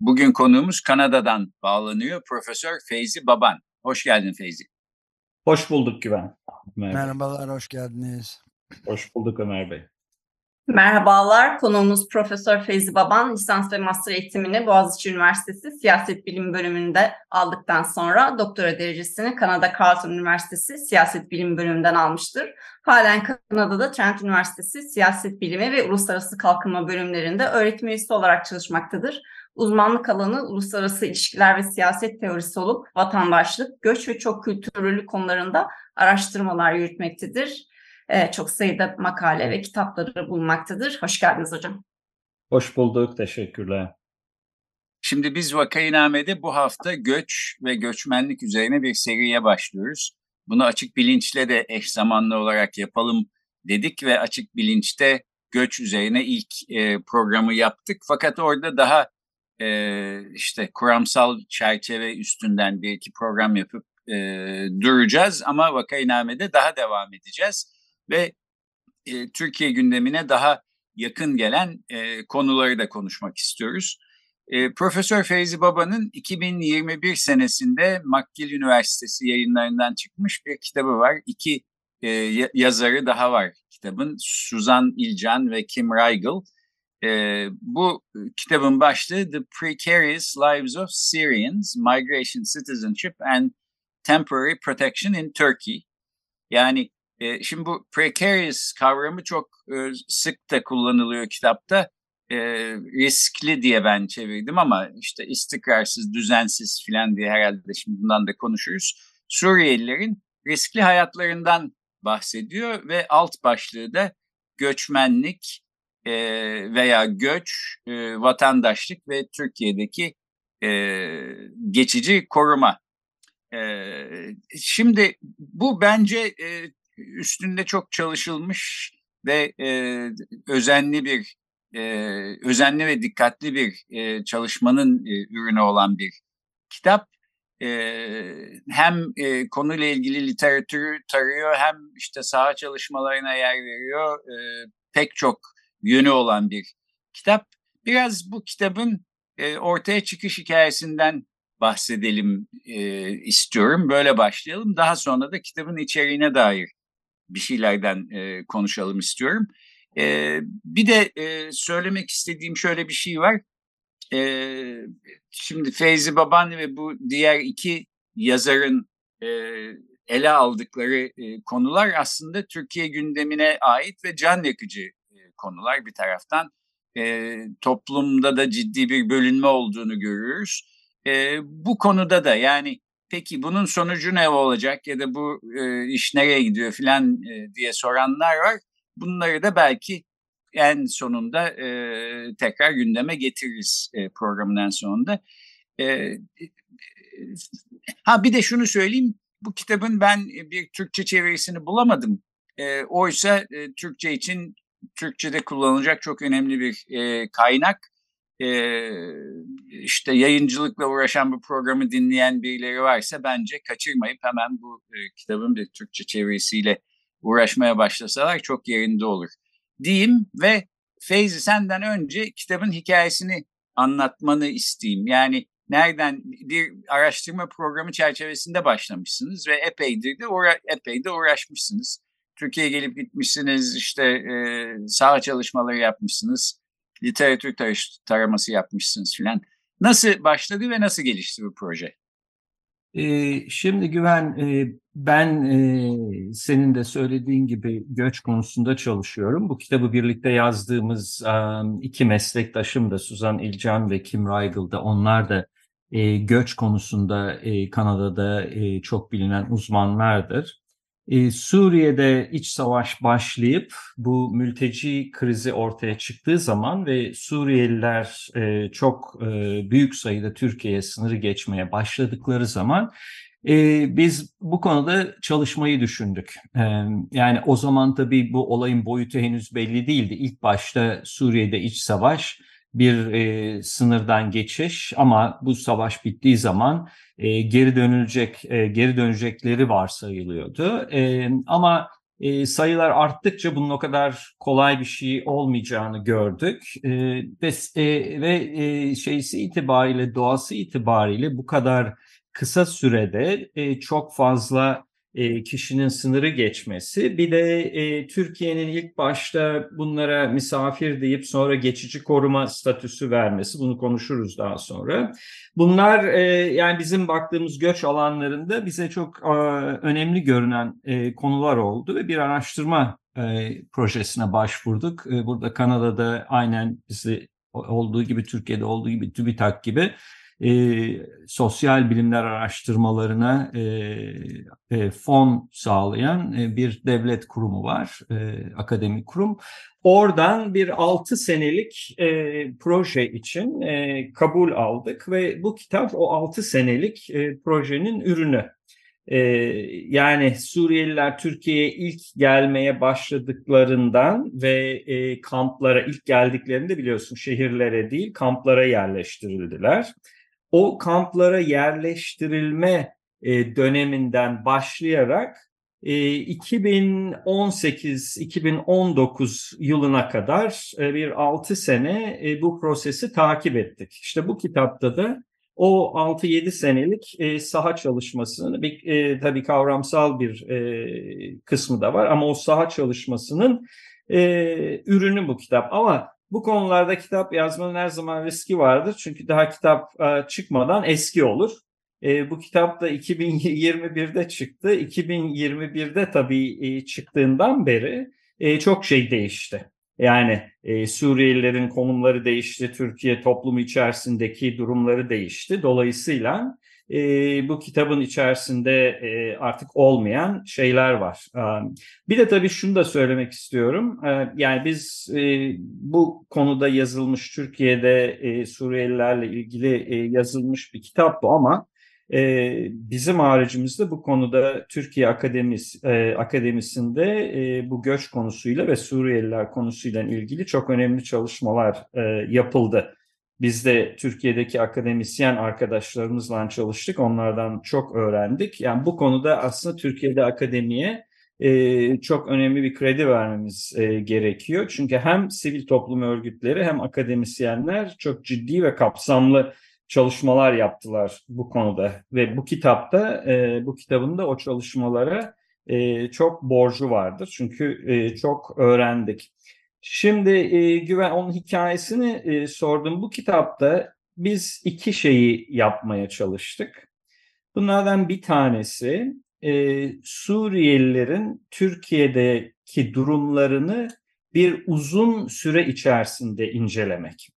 Bugün konuğumuz Kanada'dan bağlanıyor. Profesör Feyzi Baban. Hoş geldin Feyzi. Hoş bulduk Güven. Ömer Merhabalar, hoş geldiniz. Hoş bulduk Ömer Bey. Merhabalar, konuğumuz Profesör Feyzi Baban, lisans ve master eğitimini Boğaziçi Üniversitesi Siyaset Bilim bölümünde aldıktan sonra doktora derecesini Kanada Carleton Üniversitesi Siyaset Bilim bölümünden almıştır. Halen Kanada'da Trent Üniversitesi Siyaset Bilimi ve Uluslararası Kalkınma bölümlerinde öğretim üyesi olarak çalışmaktadır. Uzmanlık alanı uluslararası ilişkiler ve siyaset teorisi olup vatandaşlık, göç ve çok kültürlülük konularında araştırmalar yürütmektedir e, çok sayıda makale ve kitapları bulmaktadır. Hoş geldiniz hocam. Hoş bulduk, teşekkürler. Şimdi biz Vakayiname'de bu hafta göç ve göçmenlik üzerine bir seriye başlıyoruz. Bunu açık bilinçle de eş zamanlı olarak yapalım dedik ve açık bilinçte göç üzerine ilk e, programı yaptık. Fakat orada daha e, işte kuramsal çerçeve üstünden bir iki program yapıp e, duracağız ama Vakayiname'de daha devam edeceğiz ve e, Türkiye gündemine daha yakın gelen e, konuları da konuşmak istiyoruz. E, Profesör Feyzi Baba'nın 2021 senesinde McGill Üniversitesi yayınlarından çıkmış bir kitabı var. İki e, yazarı daha var kitabın. Suzan İlcan ve Kim Reigel. E, bu kitabın başlığı The Precarious Lives of Syrians, Migration, Citizenship and Temporary Protection in Turkey. Yani e, şimdi bu precarious kavramı çok e, sık da kullanılıyor kitapta. E, riskli diye ben çevirdim ama işte istikrarsız, düzensiz filan diye herhalde şimdi bundan da konuşuruz. Suriyelilerin riskli hayatlarından bahsediyor ve alt başlığı da göçmenlik e, veya göç, e, vatandaşlık ve Türkiye'deki e, geçici koruma. E, şimdi bu bence e, üstünde çok çalışılmış ve e, özenli bir e, özenli ve dikkatli bir e, çalışmanın e, ürünü olan bir kitap. E, hem e, konuyla ilgili literatürü tarıyor hem işte saha çalışmalarına yer veriyor. E, pek çok yönü olan bir kitap. Biraz bu kitabın e, ortaya çıkış hikayesinden bahsedelim e, istiyorum. Böyle başlayalım. Daha sonra da kitabın içeriğine dair bir şeylerden e, konuşalım istiyorum. E, bir de e, söylemek istediğim şöyle bir şey var. E, şimdi Feyzi Baban ve bu diğer iki yazarın e, ele aldıkları e, konular aslında Türkiye gündemine ait ve can yakıcı konular bir taraftan. E, toplumda da ciddi bir bölünme olduğunu görüyoruz. E, bu konuda da yani peki bunun sonucu ne olacak ya da bu e, iş nereye gidiyor filan e, diye soranlar var. Bunları da belki en sonunda e, tekrar gündeme getiririz e, programın en sonunda. E, ha bir de şunu söyleyeyim. Bu kitabın ben bir Türkçe çevirisini bulamadım. E, oysa e, Türkçe için Türkçe'de kullanılacak çok önemli bir e, kaynak e, işte yayıncılıkla uğraşan bu programı dinleyen birileri varsa bence kaçırmayıp hemen bu e, kitabın bir Türkçe çevirisiyle uğraşmaya başlasalar çok yerinde olur. Diyeyim ve Feyzi senden önce kitabın hikayesini anlatmanı isteyeyim. Yani nereden bir araştırma programı çerçevesinde başlamışsınız ve epeydir de uğra epey de uğraşmışsınız. Türkiye'ye gelip gitmişsiniz, işte e, saha çalışmaları yapmışsınız literatür taraması yapmışsınız filan. Nasıl başladı ve nasıl gelişti bu proje? Ee, şimdi Güven, e, ben e, senin de söylediğin gibi göç konusunda çalışıyorum. Bu kitabı birlikte yazdığımız iki meslektaşım da Suzan İlcan ve Kim Reigel da onlar da e, göç konusunda Kanada'da çok bilinen uzmanlardır. Ee, Suriye'de iç savaş başlayıp bu mülteci krizi ortaya çıktığı zaman ve Suriyeliler e, çok e, büyük sayıda Türkiye'ye sınırı geçmeye başladıkları zaman e, biz bu konuda çalışmayı düşündük. yani o zaman tabii bu olayın boyutu henüz belli değildi. İlk başta Suriye'de iç savaş bir e, sınırdan geçiş ama bu savaş bittiği zaman e, geri dönülecek e, geri dönecekleri varsayılıyordu. E, ama e, sayılar arttıkça bunun o kadar kolay bir şey olmayacağını gördük e, ve e, ve e, şeysi itibariyle doğası itibariyle bu kadar kısa sürede e, çok fazla e, kişinin sınırı geçmesi. Bir de e, Türkiye'nin ilk başta bunlara misafir deyip sonra geçici koruma statüsü vermesi. Bunu konuşuruz daha sonra. Bunlar e, yani bizim baktığımız göç alanlarında bize çok önemli görünen konular oldu ve bir araştırma projesine başvurduk. Burada Kanada'da aynen bizi olduğu gibi Türkiye'de olduğu gibi TÜBİTAK gibi e, sosyal bilimler araştırmalarına e, e, fon sağlayan e, bir devlet kurumu var, e, akademik kurum. Oradan bir 6 senelik e, proje için e, kabul aldık ve bu kitap o 6 senelik e, projenin ürünü. Ee, yani Suriyeliler Türkiye'ye ilk gelmeye başladıklarından ve e, kamplara ilk geldiklerinde biliyorsun şehirlere değil kamplara yerleştirildiler o kamplara yerleştirilme e, döneminden başlayarak e, 2018-2019 yılına kadar e, bir 6 sene e, bu prosesi takip ettik. İşte bu kitapta da o 6-7 senelik e, saha çalışmasının bir, e, tabii kavramsal bir e, kısmı da var ama o saha çalışmasının e, ürünü bu kitap. Ama bu konularda kitap yazmanın her zaman riski vardır. Çünkü daha kitap e, çıkmadan eski olur. E, bu kitap da 2021'de çıktı. 2021'de tabii e, çıktığından beri çok şey değişti. Yani e, Suriyelilerin konumları değişti, Türkiye toplumu içerisindeki durumları değişti. Dolayısıyla e, bu kitabın içerisinde e, artık olmayan şeyler var. E, bir de tabii şunu da söylemek istiyorum. E, yani biz e, bu konuda yazılmış Türkiye'de e, Suriyelilerle ilgili e, yazılmış bir kitap bu ama e, bizim haricimizde bu konuda Türkiye Akademis, e, Akademisi'nde e, bu göç konusuyla ve Suriyeliler konusuyla ilgili çok önemli çalışmalar e, yapıldı. Biz de Türkiye'deki akademisyen arkadaşlarımızla çalıştık. Onlardan çok öğrendik. Yani bu konuda aslında Türkiye'de akademiye e, çok önemli bir kredi vermemiz e, gerekiyor. Çünkü hem sivil toplum örgütleri hem akademisyenler çok ciddi ve kapsamlı çalışmalar yaptılar bu konuda. Ve bu kitapta, e, bu kitabın da o çalışmalara e, çok borcu vardır. Çünkü e, çok öğrendik. Şimdi e, Güven onun hikayesini e, sordum. Bu kitapta biz iki şeyi yapmaya çalıştık. Bunlardan bir tanesi e, Suriyelilerin Türkiye'deki durumlarını bir uzun süre içerisinde incelemek.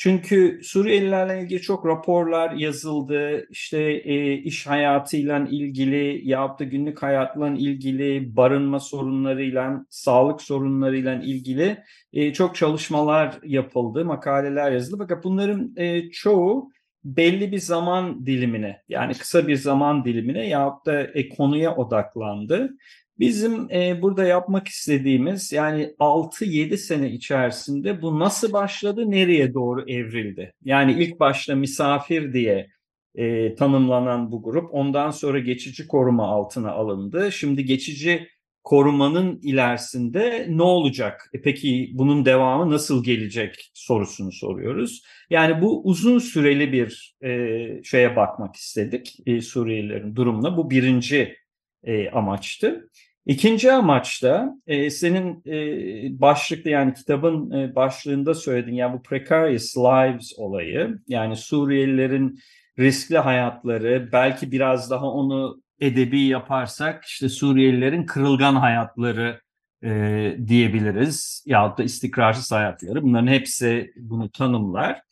Çünkü Suriyelilerle ilgili çok raporlar yazıldı. İşte e, iş hayatıyla ilgili yahut da günlük hayatla ilgili, barınma sorunlarıyla, sağlık sorunlarıyla ilgili e, çok çalışmalar yapıldı, makaleler yazıldı. Fakat bunların e, çoğu belli bir zaman dilimine yani kısa bir zaman dilimine yahut da e, konuya odaklandı. Bizim e, burada yapmak istediğimiz yani 6-7 sene içerisinde bu nasıl başladı, nereye doğru evrildi? Yani ilk başta misafir diye e, tanımlanan bu grup ondan sonra geçici koruma altına alındı. Şimdi geçici korumanın ilerisinde ne olacak? E peki bunun devamı nasıl gelecek sorusunu soruyoruz. Yani bu uzun süreli bir e, şeye bakmak istedik e, Suriyelilerin durumuna. Bu birinci e, amaçtı. İkinci amaç da e, senin e, başlıkta yani kitabın e, başlığında söylediğin yani bu precarious lives olayı. Yani Suriyelilerin riskli hayatları belki biraz daha onu edebi yaparsak işte Suriyelilerin kırılgan hayatları e, diyebiliriz. Yahut da istikrarsız hayatları. Bunların hepsi bunu tanımlar.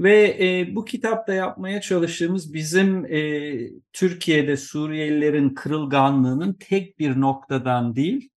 Ve e, bu kitapta yapmaya çalıştığımız bizim e, Türkiye'de Suriyelilerin kırılganlığının tek bir noktadan değil,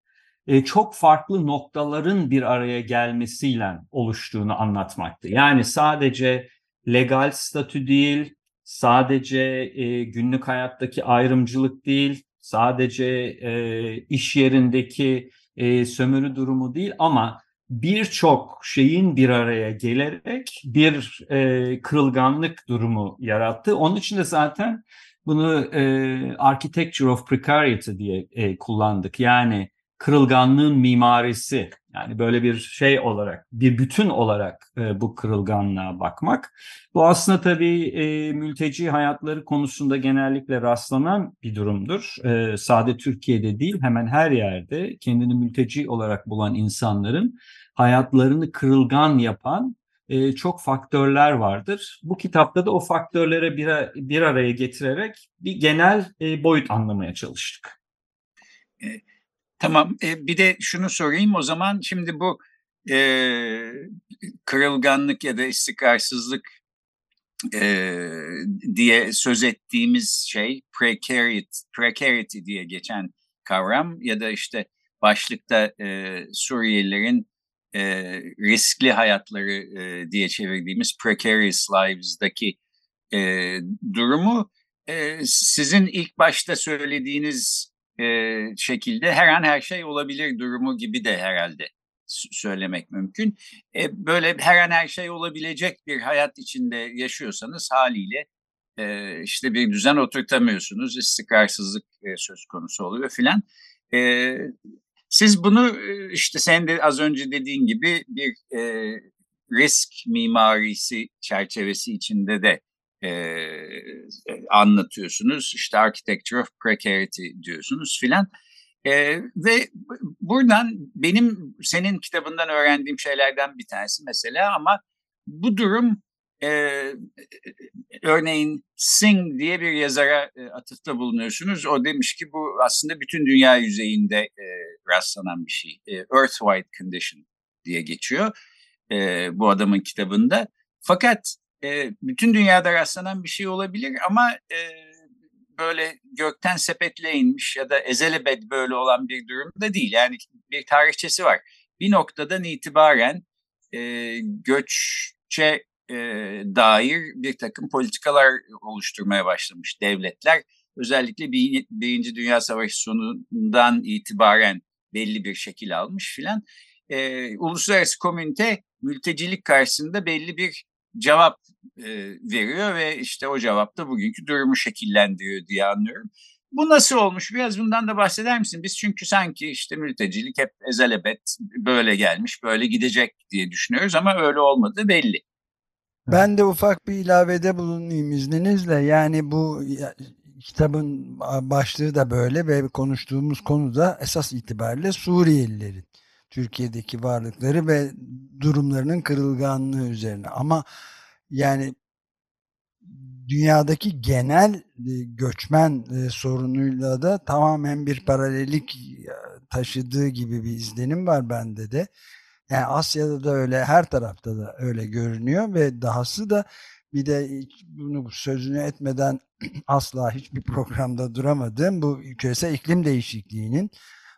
e, çok farklı noktaların bir araya gelmesiyle oluştuğunu anlatmaktı. Yani sadece legal statü değil, sadece e, günlük hayattaki ayrımcılık değil, sadece e, iş yerindeki e, sömürü durumu değil ama birçok şeyin bir araya gelerek bir e, kırılganlık durumu yarattı. Onun için de zaten bunu e, Architecture of Precariety diye e, kullandık. Yani kırılganlığın mimarisi yani böyle bir şey olarak bir bütün olarak e, bu kırılganlığa bakmak. Bu aslında tabii e, mülteci hayatları konusunda genellikle rastlanan bir durumdur. E, sade Türkiye'de değil hemen her yerde kendini mülteci olarak bulan insanların hayatlarını kırılgan yapan e, çok faktörler vardır. Bu kitapta da o faktörlere bir, bir araya getirerek bir genel e, boyut anlamaya çalıştık. Evet. Tamam e, bir de şunu sorayım o zaman şimdi bu e, kırılganlık ya da istikrarsızlık e, diye söz ettiğimiz şey precariety, precariety diye geçen kavram ya da işte başlıkta e, Suriyelilerin e, riskli hayatları e, diye çevirdiğimiz precarious lives'daki e, durumu e, sizin ilk başta söylediğiniz e, şekilde her an her şey olabilir durumu gibi de herhalde söylemek mümkün. E, böyle her an her şey olabilecek bir hayat içinde yaşıyorsanız haliyle e, işte bir düzen oturtamıyorsunuz, istikrarsızlık e, söz konusu oluyor filan. E, siz bunu işte sen de az önce dediğin gibi bir e, risk mimarisi çerçevesi içinde de e, anlatıyorsunuz. İşte Architecture of Precarity diyorsunuz filan. E, ve buradan benim senin kitabından öğrendiğim şeylerden bir tanesi mesela ama bu durum e, örneğin Singh diye bir yazara e, atıfta bulunuyorsunuz. O demiş ki bu aslında bütün dünya yüzeyinde e, rastlanan bir şey. E, Earth-wide condition diye geçiyor e, bu adamın kitabında. Fakat e, bütün dünyada rastlanan bir şey olabilir ama e, böyle gökten sepetle inmiş ya da ezelebet böyle olan bir durumda değil. Yani bir tarihçesi var. Bir noktadan itibaren e, göçe e, dair bir takım politikalar oluşturmaya başlamış devletler. Özellikle bir, Birinci Dünya Savaşı sonundan itibaren belli bir şekil almış filan. E, uluslararası komünite mültecilik karşısında belli bir cevap e, veriyor ve işte o cevap da bugünkü durumu şekillendiriyor diye anlıyorum. Bu nasıl olmuş? Biraz bundan da bahseder misin? Biz çünkü sanki işte mültecilik hep ezelebet böyle gelmiş, böyle gidecek diye düşünüyoruz ama öyle olmadı belli. Ben de ufak bir ilavede bulunayım izninizle. Yani bu kitabın başlığı da böyle ve konuştuğumuz konu da esas itibariyle Suriyelilerin Türkiye'deki varlıkları ve durumlarının kırılganlığı üzerine. Ama yani dünyadaki genel e, göçmen e, sorunuyla da tamamen bir paralellik e, taşıdığı gibi bir izlenim var bende de. Yani Asya'da da öyle, her tarafta da öyle görünüyor ve dahası da bir de bunu sözünü etmeden asla hiçbir programda duramadığım bu küresel iklim değişikliğinin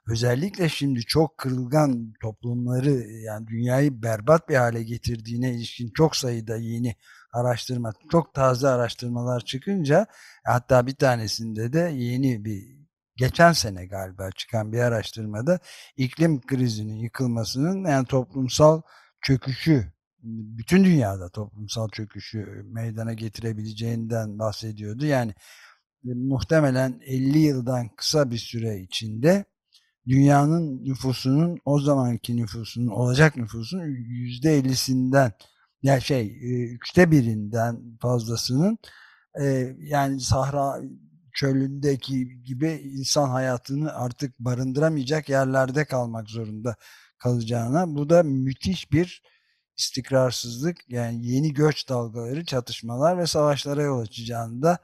özellikle şimdi çok kırılgan toplumları yani dünyayı berbat bir hale getirdiğine ilişkin çok sayıda yeni araştırma, çok taze araştırmalar çıkınca hatta bir tanesinde de yeni bir geçen sene galiba çıkan bir araştırmada iklim krizinin yıkılmasının yani toplumsal çöküşü bütün dünyada toplumsal çöküşü meydana getirebileceğinden bahsediyordu. Yani muhtemelen 50 yıldan kısa bir süre içinde dünyanın nüfusunun o zamanki nüfusunun olacak nüfusun yüzde ellisinden yani şey üçte birinden fazlasının yani Sahra çölündeki gibi insan hayatını artık barındıramayacak yerlerde kalmak zorunda kalacağına bu da müthiş bir istikrarsızlık yani yeni göç dalgaları çatışmalar ve savaşlara yol açacağını da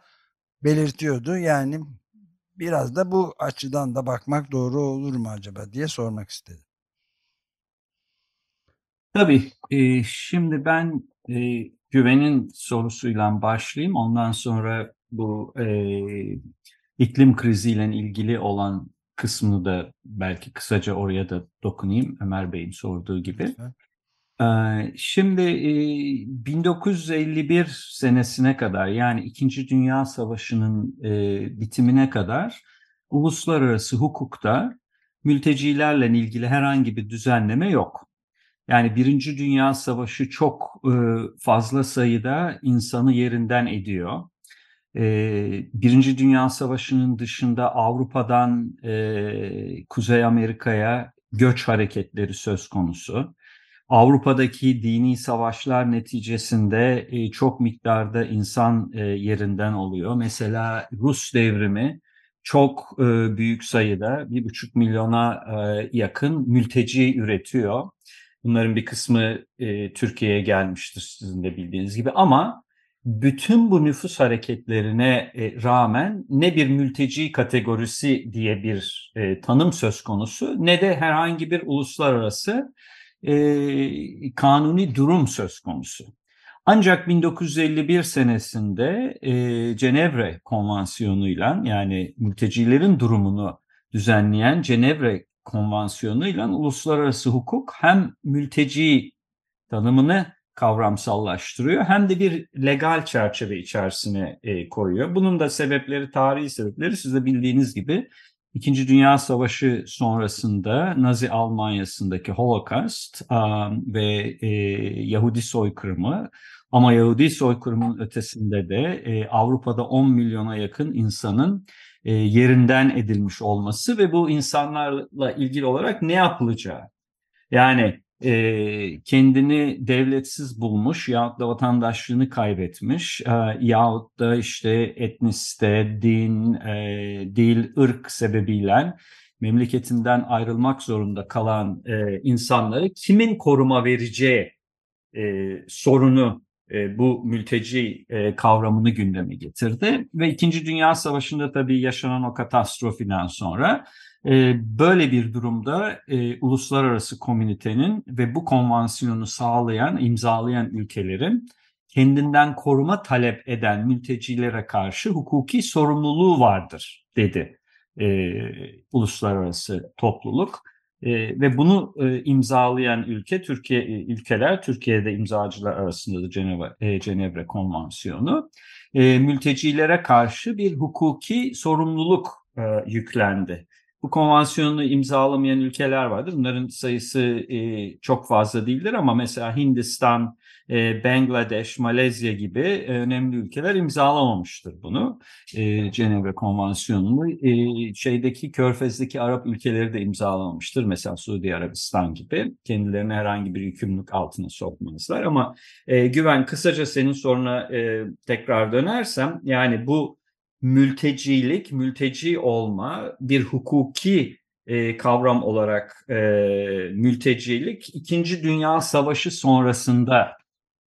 belirtiyordu. Yani biraz da bu açıdan da bakmak doğru olur mu acaba diye sormak istedim. Tabii. E, şimdi ben e, güvenin sorusuyla başlayayım. Ondan sonra bu e, iklim kriziyle ilgili olan kısmını da belki kısaca oraya da dokunayım Ömer Bey'in sorduğu gibi. Şimdi 1951 e, senesine kadar yani İkinci Dünya Savaşı'nın e, bitimine kadar uluslararası hukukta mültecilerle ilgili herhangi bir düzenleme yok. Yani Birinci Dünya Savaşı çok e, fazla sayıda insanı yerinden ediyor. Birinci Dünya Savaşı'nın dışında Avrupa'dan Kuzey Amerika'ya göç hareketleri söz konusu. Avrupa'daki dini savaşlar neticesinde çok miktarda insan yerinden oluyor. Mesela Rus devrimi çok büyük sayıda bir buçuk milyona yakın mülteci üretiyor. Bunların bir kısmı Türkiye'ye gelmiştir sizin de bildiğiniz gibi ama bütün bu nüfus hareketlerine e, rağmen ne bir mülteci kategorisi diye bir e, tanım söz konusu ne de herhangi bir uluslararası e, kanuni durum söz konusu. Ancak 1951 senesinde e, Cenevre Konvansiyonu'yla yani mültecilerin durumunu düzenleyen Cenevre Konvansiyonu'yla uluslararası hukuk hem mülteci tanımını kavramsallaştırıyor hem de bir legal çerçeve içerisine e, koyuyor. Bunun da sebepleri, tarihi sebepleri siz de bildiğiniz gibi İkinci Dünya Savaşı sonrasında Nazi Almanya'sındaki Holocaust um, ve e, Yahudi soykırımı ama Yahudi soykırımının ötesinde de e, Avrupa'da 10 milyona yakın insanın e, yerinden edilmiş olması ve bu insanlarla ilgili olarak ne yapılacağı. Yani e, kendini devletsiz bulmuş yahut da vatandaşlığını kaybetmiş e, yahut da işte etniste, din, e, dil, ırk sebebiyle memleketinden ayrılmak zorunda kalan e, insanları kimin koruma vereceği e, sorunu e, bu mülteci e, kavramını gündeme getirdi. Ve İkinci Dünya Savaşı'nda tabii yaşanan o katastrofiden sonra böyle bir durumda e, uluslararası komünitenin ve bu konvansiyonu sağlayan, imzalayan ülkelerin kendinden koruma talep eden mültecilere karşı hukuki sorumluluğu vardır dedi e, uluslararası topluluk. E, ve bunu e, imzalayan ülke Türkiye e, ülkeler Türkiye'de imzacılar arasında da Cenevre, e, Cenevre Konvansiyonu e, mültecilere karşı bir hukuki sorumluluk e, yüklendi. Bu konvansiyonu imzalamayan ülkeler vardır. Bunların sayısı e, çok fazla değildir ama mesela Hindistan, e, Bangladeş, Malezya gibi e, önemli ülkeler imzalamamıştır bunu. E, Cenevre Konvansiyonu'nu. E, şeydeki Körfez'deki Arap ülkeleri de imzalamamıştır. Mesela Suudi Arabistan gibi. Kendilerini herhangi bir yükümlülük altına sokmazlar ama e, güven kısaca senin soruna e, tekrar dönersem yani bu mültecilik, mülteci olma bir hukuki e, kavram olarak e, mültecilik İkinci Dünya Savaşı sonrasında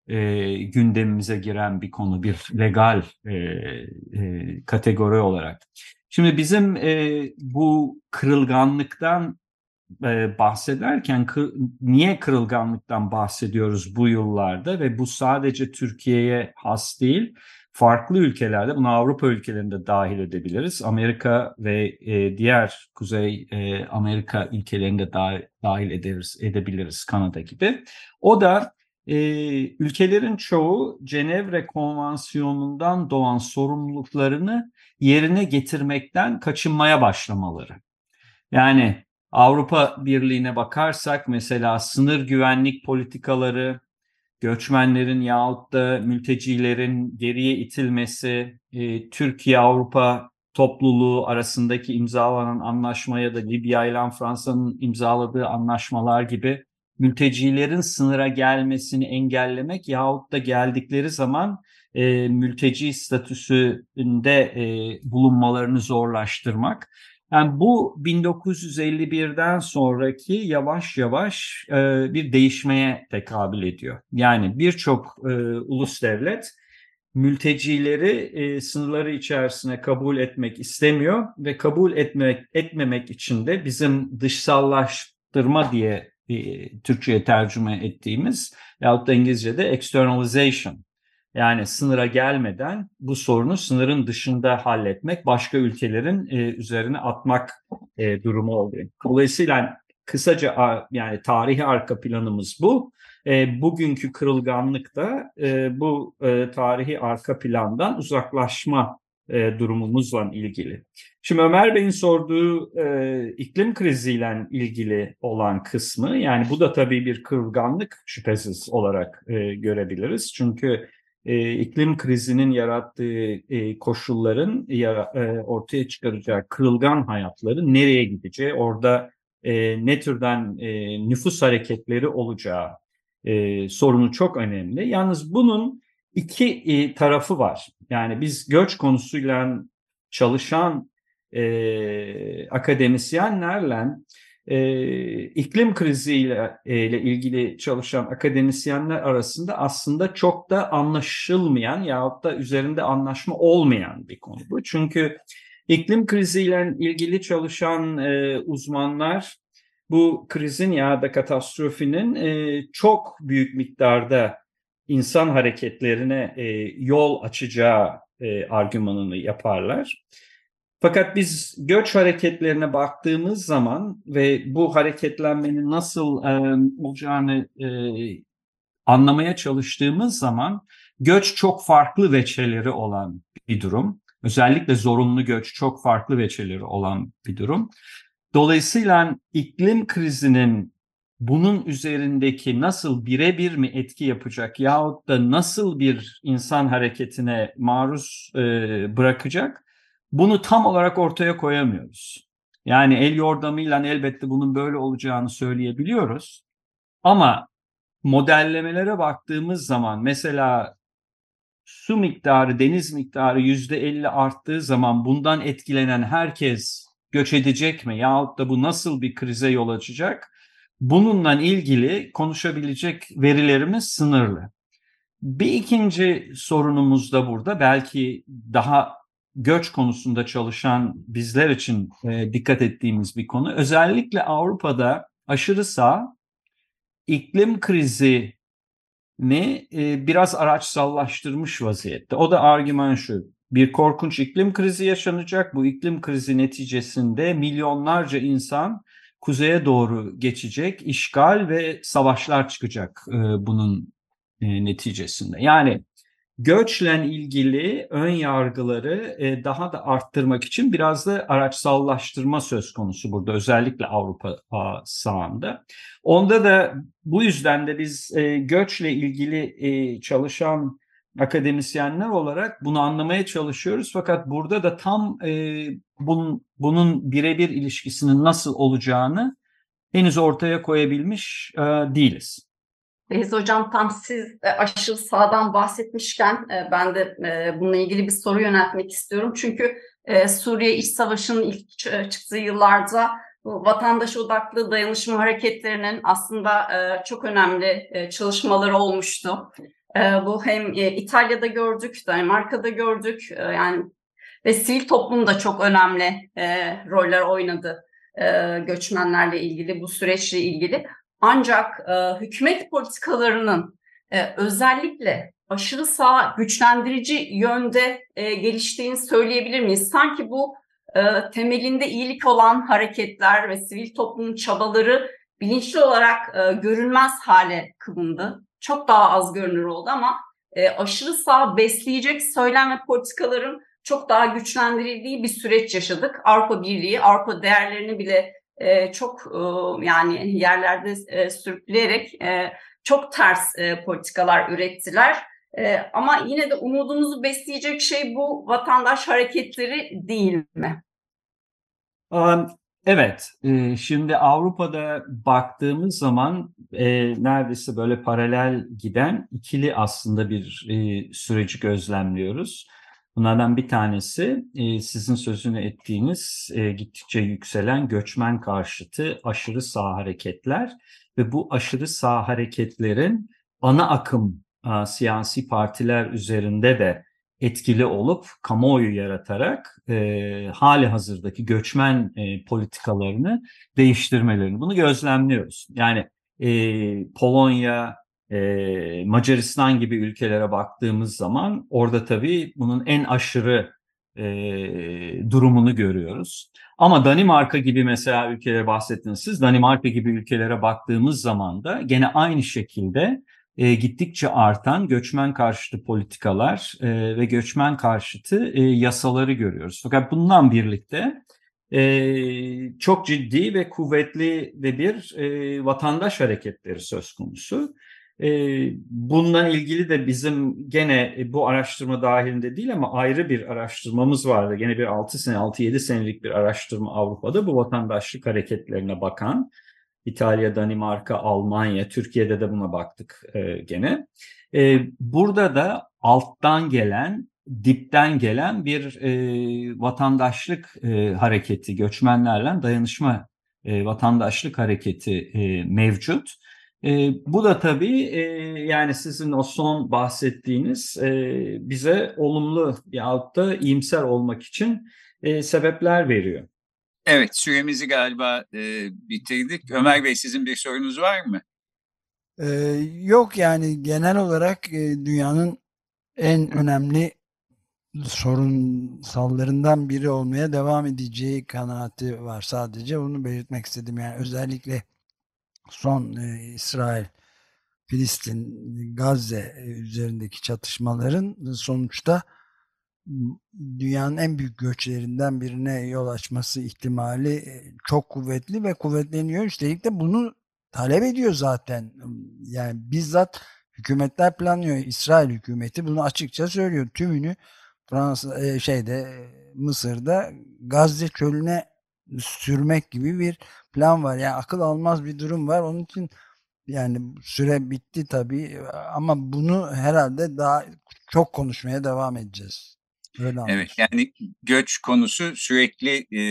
e, gündemimize giren bir konu, bir legal e, e, kategori olarak. Şimdi bizim e, bu kırılganlıktan e, bahsederken kır, niye kırılganlıktan bahsediyoruz bu yıllarda ve bu sadece Türkiye'ye has değil farklı ülkelerde, bunu Avrupa ülkelerinde dahil edebiliriz. Amerika ve e, diğer Kuzey e, Amerika ülkelerinde dahil, dahil ederiz, edebiliriz, Kanada gibi. O da e, ülkelerin çoğu Cenevre Konvansiyonu'ndan doğan sorumluluklarını yerine getirmekten kaçınmaya başlamaları. Yani Avrupa Birliği'ne bakarsak mesela sınır güvenlik politikaları, göçmenlerin yahut da mültecilerin geriye itilmesi, e, Türkiye-Avrupa topluluğu arasındaki imzalanan anlaşma ya da Libya ile Fransa'nın imzaladığı anlaşmalar gibi mültecilerin sınıra gelmesini engellemek yahut da geldikleri zaman e, mülteci statüsünde e, bulunmalarını zorlaştırmak yani bu 1951'den sonraki yavaş yavaş e, bir değişmeye tekabül ediyor. Yani birçok e, ulus devlet mültecileri e, sınırları içerisine kabul etmek istemiyor ve kabul etmek etmemek için de bizim dışsallaştırma diye e, Türkçe'ye tercüme ettiğimiz yahut da İngilizce'de externalization Yani sınıra gelmeden bu sorunu sınırın dışında halletmek, başka ülkelerin e, üzerine atmak e, durumu oluyor. Dolayısıyla kısaca yani tarihi arka planımız bu. E, bugünkü kırılganlık da e, bu e, tarihi arka plandan uzaklaşma e, durumumuzla ilgili. Şimdi Ömer Bey'in sorduğu e, iklim kriziyle ilgili olan kısmı yani bu da tabii bir kırılganlık şüphesiz olarak e, görebiliriz. Çünkü e, iklim krizinin yarattığı e, koşulların ya, e, ortaya çıkaracağı kırılgan hayatları nereye gideceği, orada e, ne türden e, nüfus hareketleri olacağı e, sorunu çok önemli. Yalnız bunun iki e, tarafı var. Yani biz göç konusuyla çalışan e, akademisyenlerle e, iklim kriziyle e, ile ilgili çalışan akademisyenler arasında aslında çok da anlaşılmayan yahut da üzerinde anlaşma olmayan bir konu bu. Çünkü iklim kriziyle ilgili çalışan e, uzmanlar bu krizin ya da katastrofinin e, çok büyük miktarda insan hareketlerine e, yol açacağı e, argümanını yaparlar. Fakat biz göç hareketlerine baktığımız zaman ve bu hareketlenmenin nasıl e, olacağını e, anlamaya çalıştığımız zaman göç çok farklı veçeleri olan bir durum. Özellikle zorunlu göç çok farklı veçeleri olan bir durum. Dolayısıyla iklim krizinin bunun üzerindeki nasıl birebir mi etki yapacak yahut da nasıl bir insan hareketine maruz e, bırakacak bunu tam olarak ortaya koyamıyoruz. Yani el yordamıyla elbette bunun böyle olacağını söyleyebiliyoruz. Ama modellemelere baktığımız zaman mesela su miktarı, deniz miktarı yüzde elli arttığı zaman bundan etkilenen herkes göç edecek mi? Yahut da bu nasıl bir krize yol açacak? Bununla ilgili konuşabilecek verilerimiz sınırlı. Bir ikinci sorunumuz da burada belki daha göç konusunda çalışan bizler için e, dikkat ettiğimiz bir konu. Özellikle Avrupa'da aşırı sağ iklim krizi ne e, biraz araçsallaştırmış vaziyette. O da argüman şu. Bir korkunç iklim krizi yaşanacak. Bu iklim krizi neticesinde milyonlarca insan kuzeye doğru geçecek, işgal ve savaşlar çıkacak e, bunun e, neticesinde. Yani göçle ilgili ön yargıları e, daha da arttırmak için biraz da araçsallaştırma söz konusu burada özellikle Avrupa sahanda. Onda da bu yüzden de biz e, göçle ilgili e, çalışan akademisyenler olarak bunu anlamaya çalışıyoruz. Fakat burada da tam bunun, bunun birebir ilişkisinin nasıl olacağını henüz ortaya koyabilmiş değiliz. Feyz Hocam tam siz e, aşırı sağdan bahsetmişken e, ben de e, bununla ilgili bir soru yöneltmek istiyorum. Çünkü Suriye İç Savaşı'nın ilk çıktığı yıllarda vatandaş odaklı dayanışma hareketlerinin aslında çok önemli çalışmaları olmuştu. Bu hem İtalya'da gördük, Danimarka'da gördük. Yani ve sivil toplum da çok önemli roller oynadı göçmenlerle ilgili, bu süreçle ilgili. Ancak e, hükümet politikalarının e, özellikle aşırı sağ güçlendirici yönde e, geliştiğini söyleyebilir miyiz? Sanki bu e, temelinde iyilik olan hareketler ve sivil toplumun çabaları bilinçli olarak e, görülmez hale kılındı. Çok daha az görünür oldu ama e, aşırı sağ besleyecek söylem ve politikaların çok daha güçlendirildiği bir süreç yaşadık. Avrupa Birliği, Avrupa değerlerini bile e, çok e, yani yerlerde e, sürükleyerek e, çok ters e, politikalar ürettiler. E, ama yine de umudumuzu besleyecek şey bu vatandaş hareketleri değil mi? Evet, e, şimdi Avrupa'da baktığımız zaman e, neredeyse böyle paralel giden ikili aslında bir e, süreci gözlemliyoruz. Bunlardan bir tanesi e, sizin sözünü ettiğiniz e, gittikçe yükselen göçmen karşıtı aşırı sağ hareketler ve bu aşırı sağ hareketlerin ana akım siyasi partiler üzerinde de etkili olup kamuoyu yaratarak e, hali hazırdaki göçmen e, politikalarını değiştirmelerini bunu gözlemliyoruz. Yani e, Polonya, Macaristan gibi ülkelere baktığımız zaman orada tabii bunun en aşırı durumunu görüyoruz. Ama Danimarka gibi mesela ülkelere bahsettiniz siz. Danimarka gibi ülkelere baktığımız zaman da gene aynı şekilde gittikçe artan göçmen karşıtı politikalar ve göçmen karşıtı yasaları görüyoruz. Fakat bundan birlikte çok ciddi ve kuvvetli de bir vatandaş hareketleri söz konusu. E, bundan ilgili de bizim gene e, bu araştırma dahilinde değil ama ayrı bir araştırmamız vardı. Gene bir 6 sene, 6-7 senelik bir araştırma Avrupa'da bu vatandaşlık hareketlerine bakan. İtalya, Danimarka, Almanya, Türkiye'de de buna baktık e, gene. E, burada da alttan gelen dipten gelen bir vatandaşlık hareketi, göçmenlerle dayanışma vatandaşlık hareketi mevcut. E, bu da tabii e, yani sizin o son bahsettiğiniz e, bize olumlu yahut da iyimser olmak için e, sebepler veriyor. Evet süremizi galiba e, bitirdik. Ömer Bey sizin bir sorunuz var mı? Ee, yok yani genel olarak e, dünyanın en önemli sorunsallarından biri olmaya devam edeceği kanaati var sadece. Onu belirtmek istedim. Yani özellikle son e, İsrail, Filistin, Gazze üzerindeki çatışmaların sonuçta dünyanın en büyük göçlerinden birine yol açması ihtimali e, çok kuvvetli ve kuvvetleniyor. Üstelik de bunu talep ediyor zaten. Yani bizzat hükümetler planlıyor. İsrail hükümeti bunu açıkça söylüyor. Tümünü Fransa e, şeyde Mısır'da Gazze çölüne sürmek gibi bir plan var. Yani akıl almaz bir durum var. Onun için yani süre bitti tabii ama bunu herhalde daha çok konuşmaya devam edeceğiz. Öyle evet yani göç konusu sürekli e,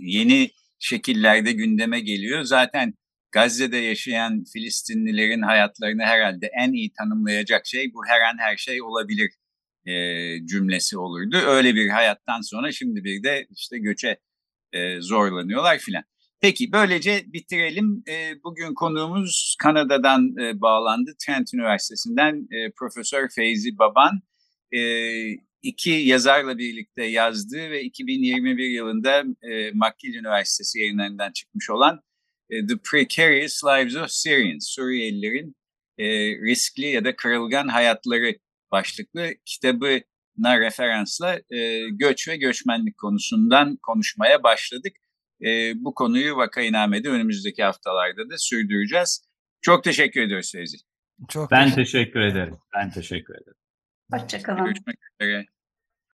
yeni şekillerde gündeme geliyor. Zaten Gazze'de yaşayan Filistinlilerin hayatlarını herhalde en iyi tanımlayacak şey bu her an her şey olabilir e, cümlesi olurdu. Öyle bir hayattan sonra şimdi bir de işte göçe e, zorlanıyorlar filan. Peki böylece bitirelim. E, bugün konuğumuz Kanada'dan e, bağlandı. Trent Üniversitesi'nden Profesör Feyzi Baban. İki yazarla birlikte yazdığı ve 2021 yılında e, McGill Üniversitesi yayınlarından çıkmış olan The Precarious Lives of Syrians, Suriyelilerin riskli ya da kırılgan hayatları başlıklı kitabına referansla e, göç ve göçmenlik konusundan konuşmaya başladık. E, bu konuyu Vakainame'de önümüzdeki haftalarda da sürdüreceğiz. Çok teşekkür ediyoruz Sezgi. Çok ben teşekkür ederim. Ben teşekkür ederim. Hoşçakalın. Görüşmek üzere.